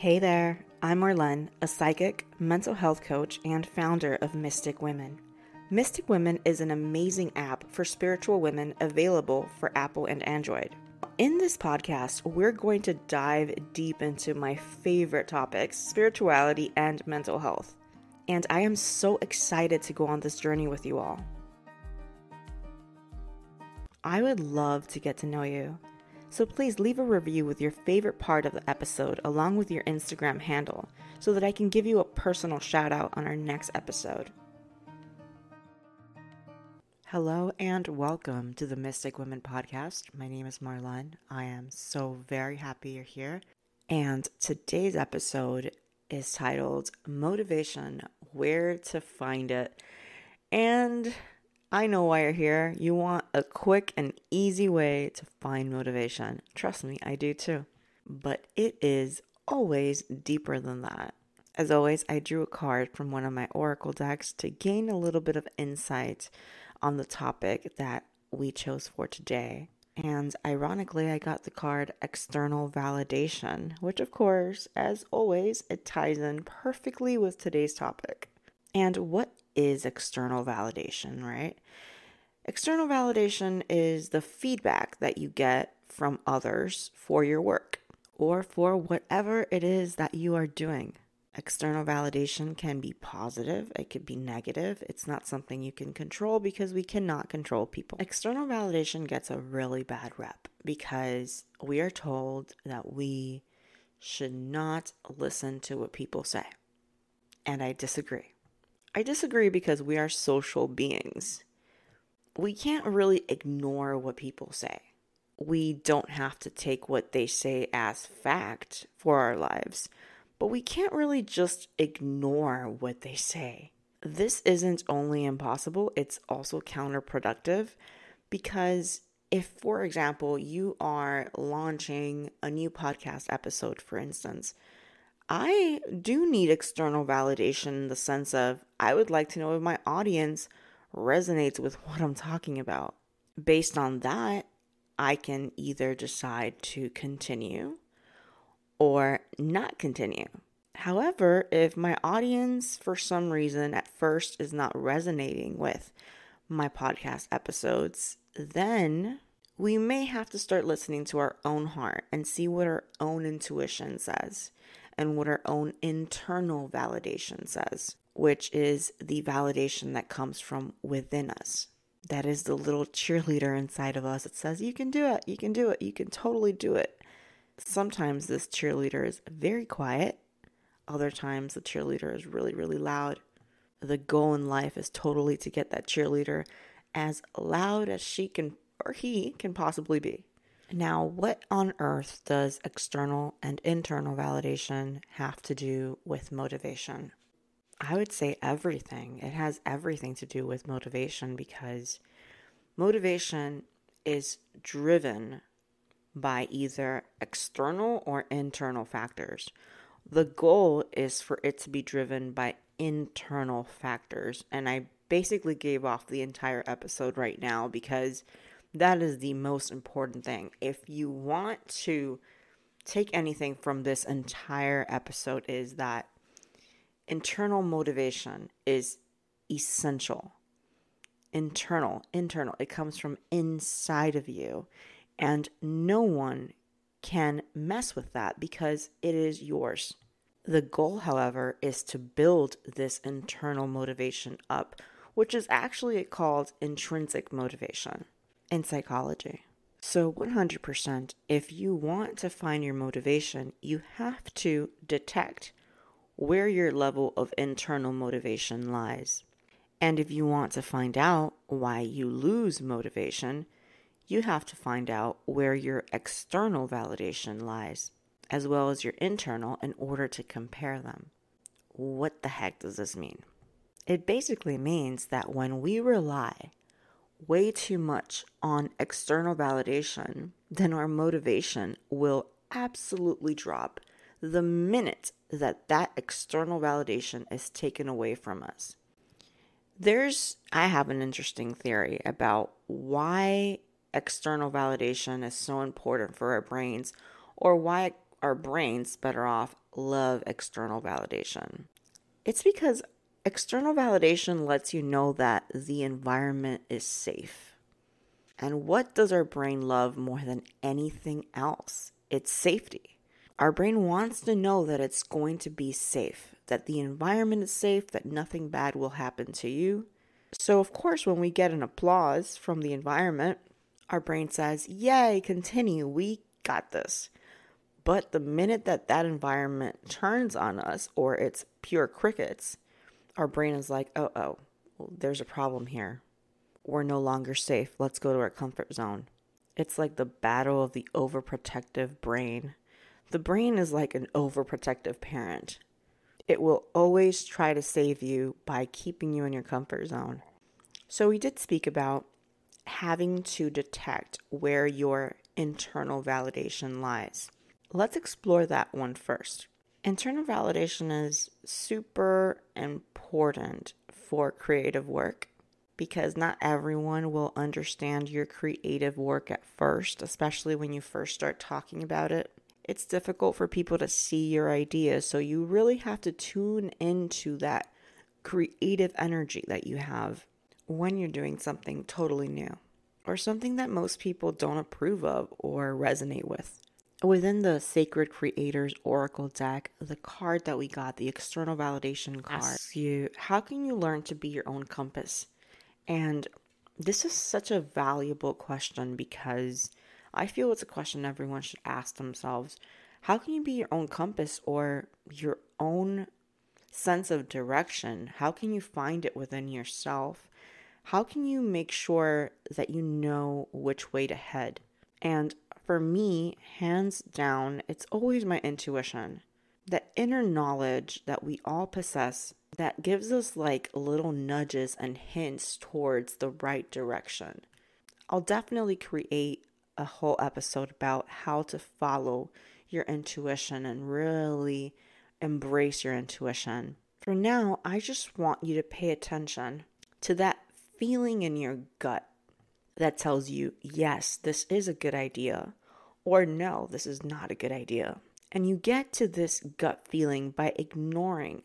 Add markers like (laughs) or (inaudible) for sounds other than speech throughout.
Hey there, I'm Marlen, a psychic, mental health coach, and founder of Mystic Women. Mystic Women is an amazing app for spiritual women available for Apple and Android. In this podcast, we're going to dive deep into my favorite topics spirituality and mental health. And I am so excited to go on this journey with you all. I would love to get to know you. So please leave a review with your favorite part of the episode along with your Instagram handle so that I can give you a personal shout out on our next episode. Hello and welcome to the Mystic Women podcast. My name is Marlen. I am so very happy you're here. And today's episode is titled Motivation Where to Find It. And I know why you're here. You want a quick and easy way to find motivation. Trust me, I do too. But it is always deeper than that. As always, I drew a card from one of my oracle decks to gain a little bit of insight on the topic that we chose for today. And ironically, I got the card external validation, which, of course, as always, it ties in perfectly with today's topic. And what is external validation, right? External validation is the feedback that you get from others for your work or for whatever it is that you are doing. External validation can be positive, it could be negative. It's not something you can control because we cannot control people. External validation gets a really bad rep because we are told that we should not listen to what people say. And I disagree. I disagree because we are social beings. We can't really ignore what people say. We don't have to take what they say as fact for our lives, but we can't really just ignore what they say. This isn't only impossible, it's also counterproductive because if, for example, you are launching a new podcast episode, for instance, I do need external validation in the sense of I would like to know if my audience resonates with what I'm talking about. Based on that, I can either decide to continue or not continue. However, if my audience for some reason at first is not resonating with my podcast episodes, then we may have to start listening to our own heart and see what our own intuition says and what our own internal validation says, which is the validation that comes from within us. That is the little cheerleader inside of us that says, You can do it, you can do it, you can totally do it. Sometimes this cheerleader is very quiet, other times the cheerleader is really, really loud. The goal in life is totally to get that cheerleader as loud as she can or he can possibly be. Now, what on earth does external and internal validation have to do with motivation? I would say everything. It has everything to do with motivation because motivation is driven by either external or internal factors. The goal is for it to be driven by internal factors. And I basically gave off the entire episode right now because that is the most important thing. If you want to take anything from this entire episode is that internal motivation is essential. Internal, internal. It comes from inside of you. And no one can mess with that because it is yours. The goal, however, is to build this internal motivation up, which is actually called intrinsic motivation in psychology. So, 100%, if you want to find your motivation, you have to detect where your level of internal motivation lies. And if you want to find out why you lose motivation, you have to find out where your external validation lies, as well as your internal, in order to compare them. What the heck does this mean? It basically means that when we rely way too much on external validation, then our motivation will absolutely drop the minute that that external validation is taken away from us. There's, I have an interesting theory about why external validation is so important for our brains or why our brains, better off, love external validation? It's because external validation lets you know that the environment is safe. And what does our brain love more than anything else? It's safety. Our brain wants to know that it's going to be safe, that the environment is safe, that nothing bad will happen to you. So, of course, when we get an applause from the environment, our brain says, Yay, continue, we got this. But the minute that that environment turns on us or it's pure crickets, our brain is like, oh, oh, well, there's a problem here. We're no longer safe. Let's go to our comfort zone. It's like the battle of the overprotective brain the brain is like an overprotective parent. It will always try to save you by keeping you in your comfort zone. So, we did speak about having to detect where your internal validation lies. Let's explore that one first. Internal validation is super important for creative work because not everyone will understand your creative work at first, especially when you first start talking about it it's difficult for people to see your ideas. So you really have to tune into that creative energy that you have when you're doing something totally new or something that most people don't approve of or resonate with. Within the Sacred Creators Oracle deck, the card that we got, the external validation card, asks you how can you learn to be your own compass? And this is such a valuable question because I feel it's a question everyone should ask themselves. How can you be your own compass or your own sense of direction? How can you find it within yourself? How can you make sure that you know which way to head? And for me, hands down, it's always my intuition. That inner knowledge that we all possess that gives us like little nudges and hints towards the right direction. I'll definitely create a whole episode about how to follow your intuition and really embrace your intuition. For now, I just want you to pay attention to that feeling in your gut that tells you, yes, this is a good idea, or no, this is not a good idea. And you get to this gut feeling by ignoring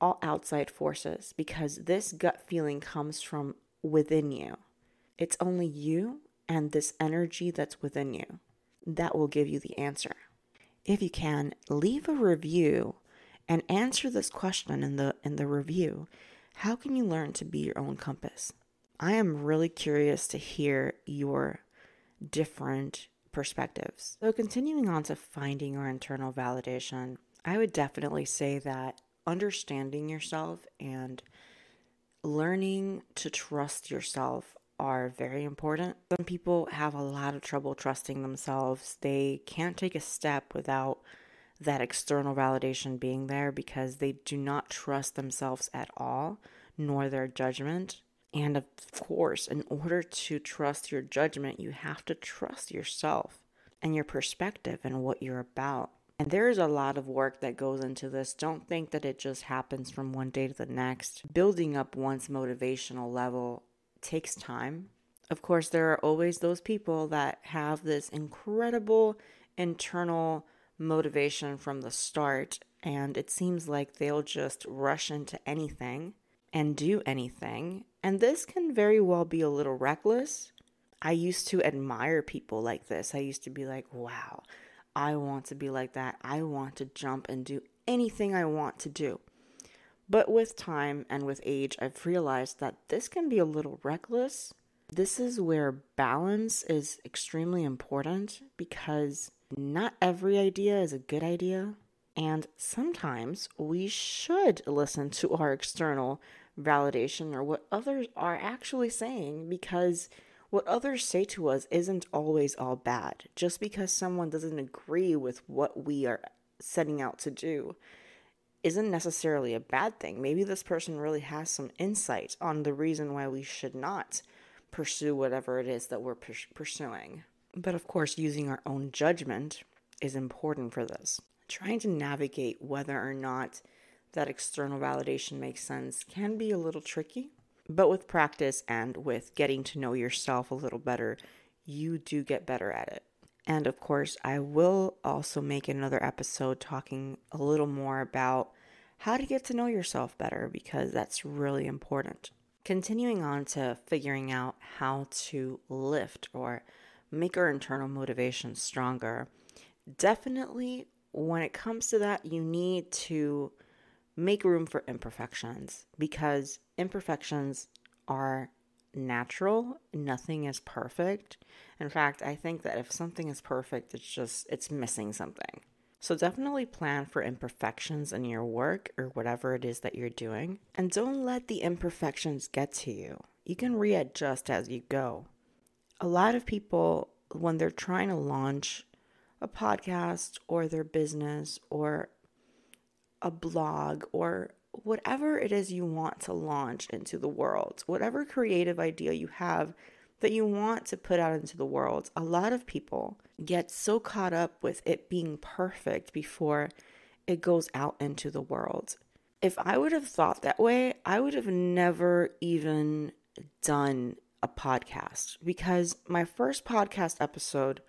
all outside forces because this gut feeling comes from within you. It's only you and this energy that's within you. That will give you the answer. If you can, leave a review and answer this question in the in the review. How can you learn to be your own compass? I am really curious to hear your different perspectives. So continuing on to finding your internal validation, I would definitely say that understanding yourself and learning to trust yourself are very important. Some people have a lot of trouble trusting themselves. They can't take a step without that external validation being there because they do not trust themselves at all, nor their judgment. And of course, in order to trust your judgment, you have to trust yourself and your perspective and what you're about. And there's a lot of work that goes into this. Don't think that it just happens from one day to the next. Building up one's motivational level takes time. Of course, there are always those people that have this incredible internal motivation from the start, and it seems like they'll just rush into anything and do anything. And this can very well be a little reckless. I used to admire people like this. I used to be like, wow, I want to be like that. I want to jump and do anything I want to do. But with time and with age, I've realized that this can be a little reckless. This is where balance is extremely important because not every idea is a good idea. And sometimes we should listen to our external validation or what others are actually saying because what others say to us isn't always all bad. Just because someone doesn't agree with what we are setting out to do isn't necessarily a bad thing. Maybe this person really has some insight on the reason why we should not pursue whatever it is that we're pursuing. But of course, using our own judgment is important for this. Trying to navigate whether or not that external validation makes sense can be a little tricky, but with practice and with getting to know yourself a little better, you do get better at it. And of course, I will also make another episode talking a little more about how to get to know yourself better because that's really important. Continuing on to figuring out how to lift or make our internal motivation stronger, definitely when it comes to that, you need to make room for imperfections because imperfections are natural. Nothing is perfect. In fact, I think that if something is perfect, it's just, it's missing something. So definitely plan for imperfections in your work or whatever it is that you're doing. And don't let the imperfections get to you. You can readjust as you go. A lot of people, when they're trying to launch a podcast or their business or a blog or whatever it is you want to launch into the world, whatever creative idea you have that you want to put out into the world, a lot of people get so caught up with it being perfect before it goes out into the world. If I would have thought that way, I would have never even done a podcast because my first podcast episode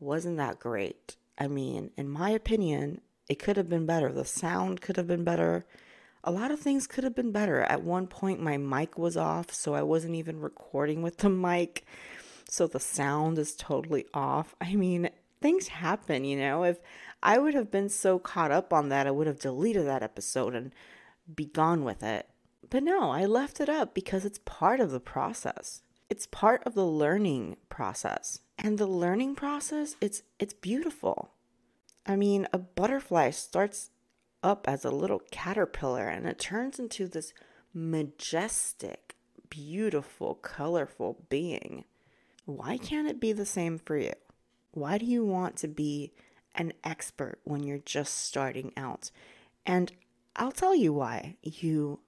wasn't that great. I mean, in my opinion, it could have been better. The sound could have been better. A lot of things could have been better. At one point, my mic was off, so I wasn't even recording with the mic. So the sound is totally off. I mean, things happen, you know? If I would have been so caught up on that, I would have deleted that episode and be gone with it. But no, I left it up because it's part of the process. It's part of the learning process. And the learning process, it's it's beautiful. I mean, a butterfly starts up as a little caterpillar and it turns into this majestic, beautiful, colorful being. Why can't it be the same for you? Why do you want to be an expert when you're just starting out? And I'll tell you why you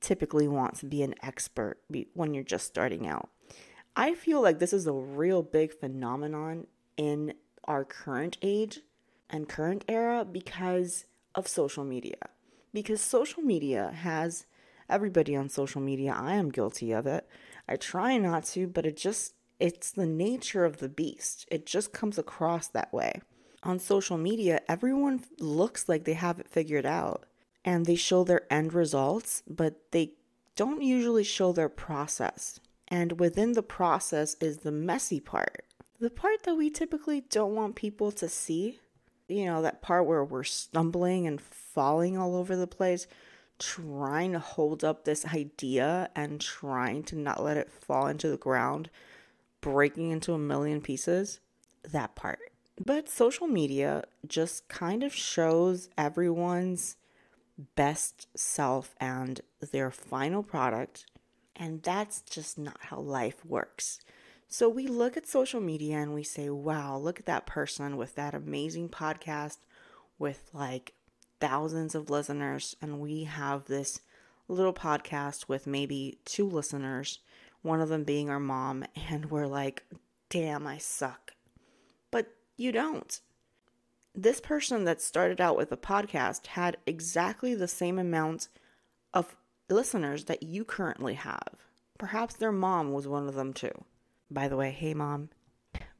typically want to be an expert when you're just starting out. I feel like this is a real big phenomenon in our current age and current era because of social media. Because social media has everybody on social media. I am guilty of it. I try not to, but it just it's the nature of the beast. It just comes across that way. On social media, everyone looks like they have it figured out and they show their end results, but they don't usually show their process. And within the process is the messy part. The part that we typically don't want people to see. You know, that part where we're stumbling and falling all over the place, trying to hold up this idea and trying to not let it fall into the ground, breaking into a million pieces. That part. But social media just kind of shows everyone's best self and their final product and that's just not how life works. So we look at social media and we say, wow, look at that person with that amazing podcast with like thousands of listeners. And we have this little podcast with maybe two listeners, one of them being our mom. (laughs) And we're like, damn, I suck. But you don't. This person that started out with a podcast had exactly the same amount of listeners that you currently have. Perhaps their mom was one of them too. By the way, hey mom.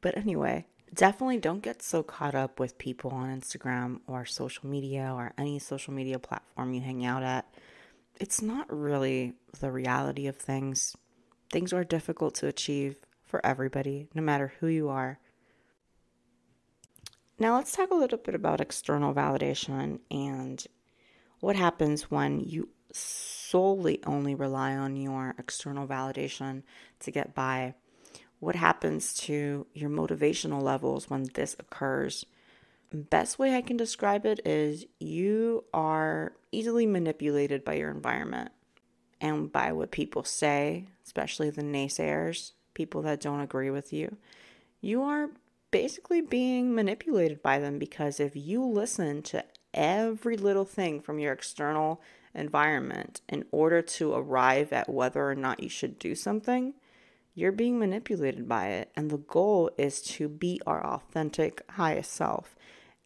But anyway, definitely don't get so caught up with people on Instagram or social media or any social media platform you hang out at. It's not really the reality of things. Things are difficult to achieve for everybody, no matter who you are. Now, let's talk a little bit about external validation and what happens when you solely only rely on your external validation to get by? What happens to your motivational levels when this occurs? Best way I can describe it is you are easily manipulated by your environment and by what people say, especially the naysayers, people that don't agree with you. You are basically being manipulated by them because if you listen to every little thing from your external environment in order to arrive at whether or not you should do something, you're being manipulated by it. And the goal is to be our authentic, highest self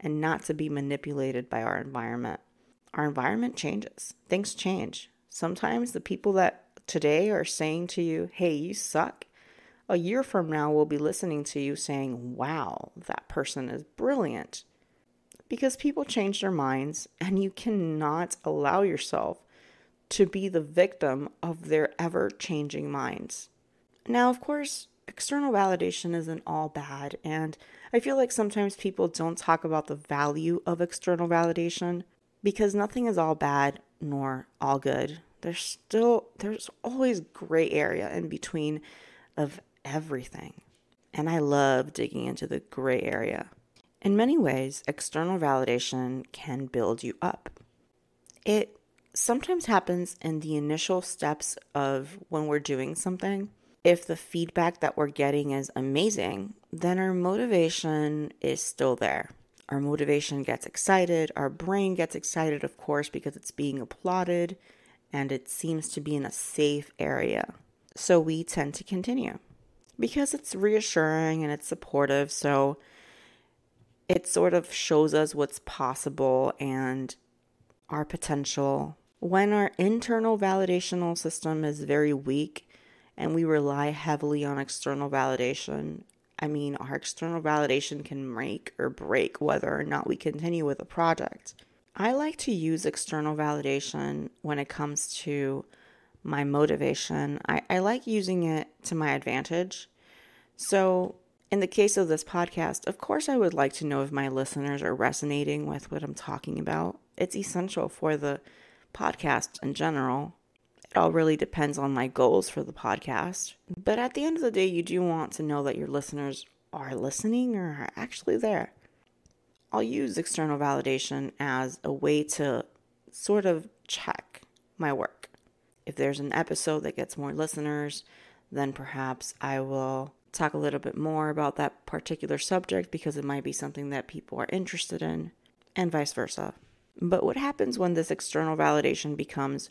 and not to be manipulated by our environment. Our environment changes, things change. Sometimes the people that today are saying to you, hey, you suck, a year from now will be listening to you saying, wow, that person is brilliant. Because people change their minds, and you cannot allow yourself to be the victim of their ever changing minds. Now, of course, external validation isn't all bad, and I feel like sometimes people don't talk about the value of external validation because nothing is all bad nor all good. There's still there's always gray area in between of everything. And I love digging into the gray area. In many ways, external validation can build you up. It sometimes happens in the initial steps of when we're doing something. If the feedback that we're getting is amazing, then our motivation is still there. Our motivation gets excited, our brain gets excited, of course, because it's being applauded and it seems to be in a safe area. So we tend to continue because it's reassuring and it's supportive. So it sort of shows us what's possible and our potential. When our internal validational system is very weak and we rely heavily on external validation, I mean, our external validation can make or break whether or not we continue with a project. I like to use external validation when it comes to my motivation. I, I like using it to my advantage. So, in the case of this podcast, of course, I would like to know if my listeners are resonating with what I'm talking about. It's essential for the podcast in general. It all really depends on my goals for the podcast. But at the end of the day, you do want to know that your listeners are listening or are actually there. I'll use external validation as a way to sort of check my work. If there's an episode that gets more listeners, then perhaps I will talk a little bit more about that particular subject because it might be something that people are interested in, and vice versa. But what happens when this external validation becomes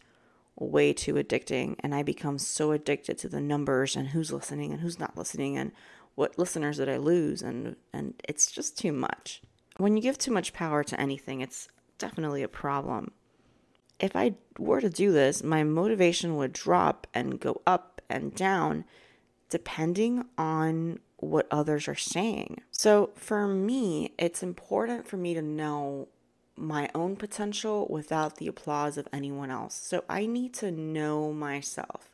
way too addicting and I become so addicted to the numbers and who's listening and who's not listening and what listeners did I lose and and it's just too much. When you give too much power to anything, it's definitely a problem. If I were to do this, my motivation would drop and go up and down depending on what others are saying. So for me, it's important for me to know my own potential without the applause of anyone else. So I need to know myself.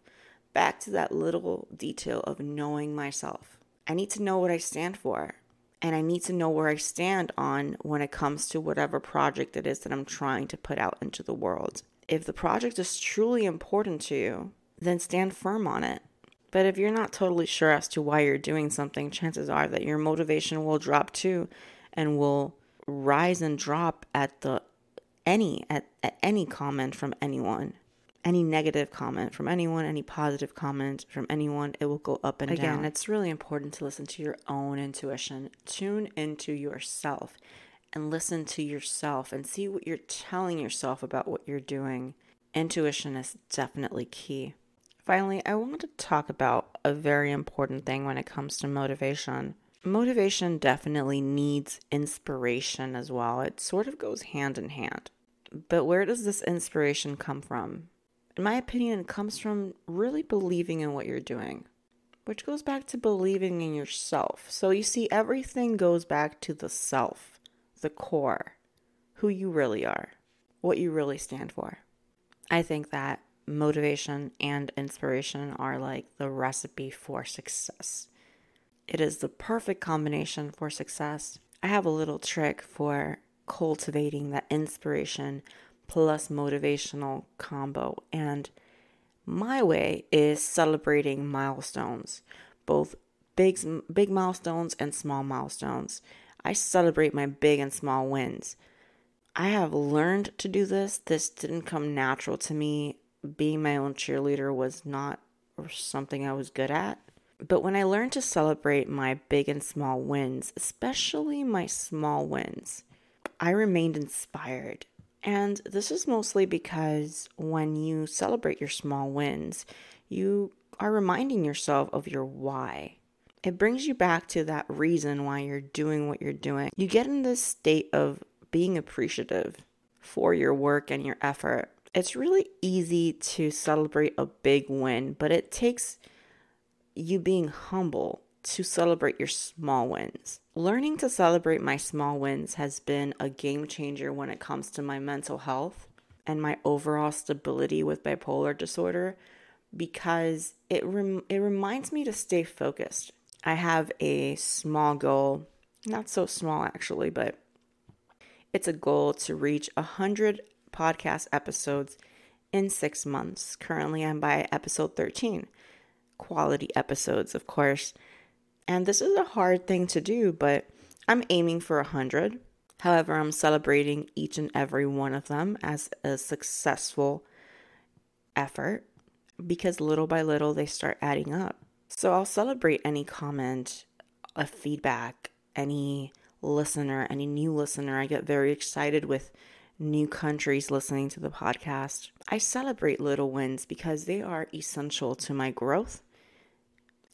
Back to that little detail of knowing myself. I need to know what I stand for. And I need to know where I stand on when it comes to whatever project it is that I'm trying to put out into the world. If the project is truly important to you, then stand firm on it. But if you're not totally sure as to why you're doing something, chances are that your motivation will drop too and will rise and drop at the any at, at any comment from anyone. Any negative comment from anyone, any positive comment from anyone, it will go up and Again, down. Again, it's really important to listen to your own intuition. Tune into yourself and listen to yourself and see what you're telling yourself about what you're doing. Intuition is definitely key. Finally, I want to talk about a very important thing when it comes to motivation. Motivation definitely needs inspiration as well. It sort of goes hand in hand. But where does this inspiration come from? In my opinion, it comes from really believing in what you're doing, which goes back to believing in yourself. So you see, everything goes back to the self, the core, who you really are, what you really stand for. I think that motivation and inspiration are like the recipe for success. It is the perfect combination for success. I have a little trick for cultivating that inspiration plus motivational combo, and my way is celebrating milestones, both big big milestones and small milestones. I celebrate my big and small wins. I have learned to do this. This didn't come natural to me being my own cheerleader was not something I was good at. But when I learned to celebrate my big and small wins, especially my small wins, I remained inspired. And this is mostly because when you celebrate your small wins, you are reminding yourself of your why. It brings you back to that reason why you're doing what you're doing. You get in this state of being appreciative for your work and your effort it's really easy to celebrate a big win, but it takes you being humble to celebrate your small wins. Learning to celebrate my small wins has been a game changer when it comes to my mental health and my overall stability with bipolar disorder because it rem- it reminds me to stay focused. I have a small goal, not so small actually, but it's a goal to reach 100 podcast episodes in 6 months. Currently I'm by episode 13. Quality episodes, of course. And this is a hard thing to do, but I'm aiming for 100. However, I'm celebrating each and every one of them as a successful effort because little by little they start adding up. So I'll celebrate any comment, a feedback, any listener, any new listener. I get very excited with new countries listening to the podcast. I celebrate little wins because they are essential to my growth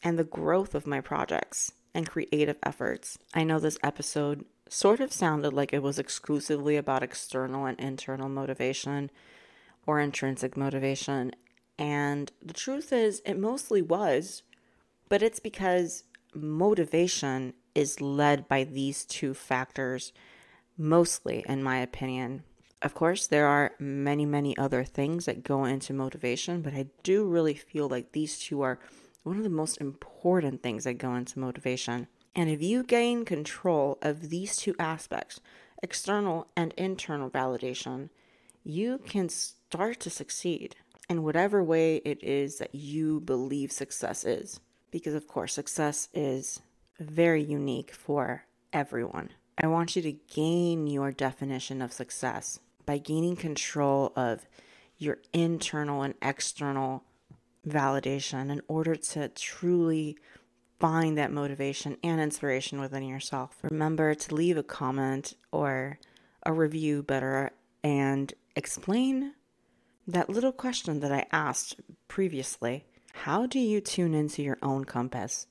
and the growth of my projects and creative efforts. I know this episode sort of sounded like it was exclusively about external and internal motivation or intrinsic motivation. And the truth is, it mostly was, but it's because motivation is led by these two factors, mostly, in my opinion. Of course, there are many, many other things that go into motivation, but I do really feel like these two are one of the most important things that go into motivation. And if you gain control of these two aspects, external and internal validation, you can start to succeed in whatever way it is that you believe success is. Because, of course, success is very unique for everyone. I want you to gain your definition of success by gaining control of your internal and external validation in order to truly find that motivation and inspiration within yourself. Remember to leave a comment or a review better and explain that little question that I asked previously. How do you tune into your own compass?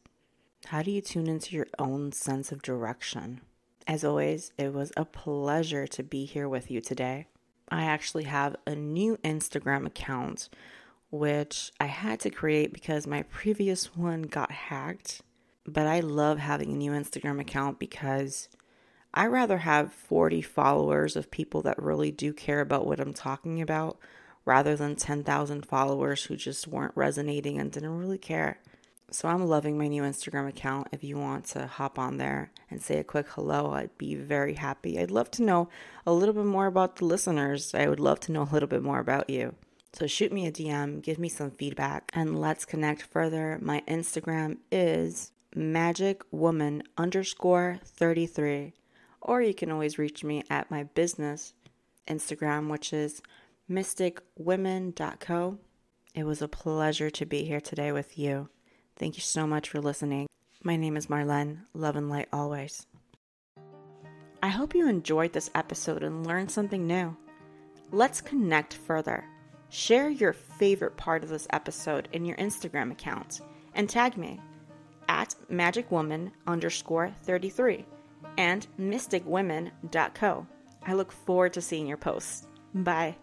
How do you tune into your own sense of direction? As always, it was a pleasure to be here with you today. I actually have a new Instagram account which I had to create because my previous one got hacked. But I love having a new Instagram account because I rather have 40 followers of people that really do care about what I'm talking about rather than 10,000 followers who just weren't resonating and didn't really care. So I'm loving my new Instagram account. If you want to hop on there and say a quick hello, I'd be very happy. I'd love to know a little bit more about the listeners. I would love to know a little bit more about you. So shoot me a DM, give me some feedback, and let's connect further. My Instagram is magicwoman underscore 33. Or you can always reach me at my business Instagram, which is mysticwomen.co. It was a pleasure to be here today with you. Thank you so much for listening. My name is Marlen. Love and light always. I hope you enjoyed this episode and learned something new. Let's connect further. Share your favorite part of this episode in your Instagram account and tag me at magicwoman underscore 33 and mysticwomen.co. I look forward to seeing your posts. Bye.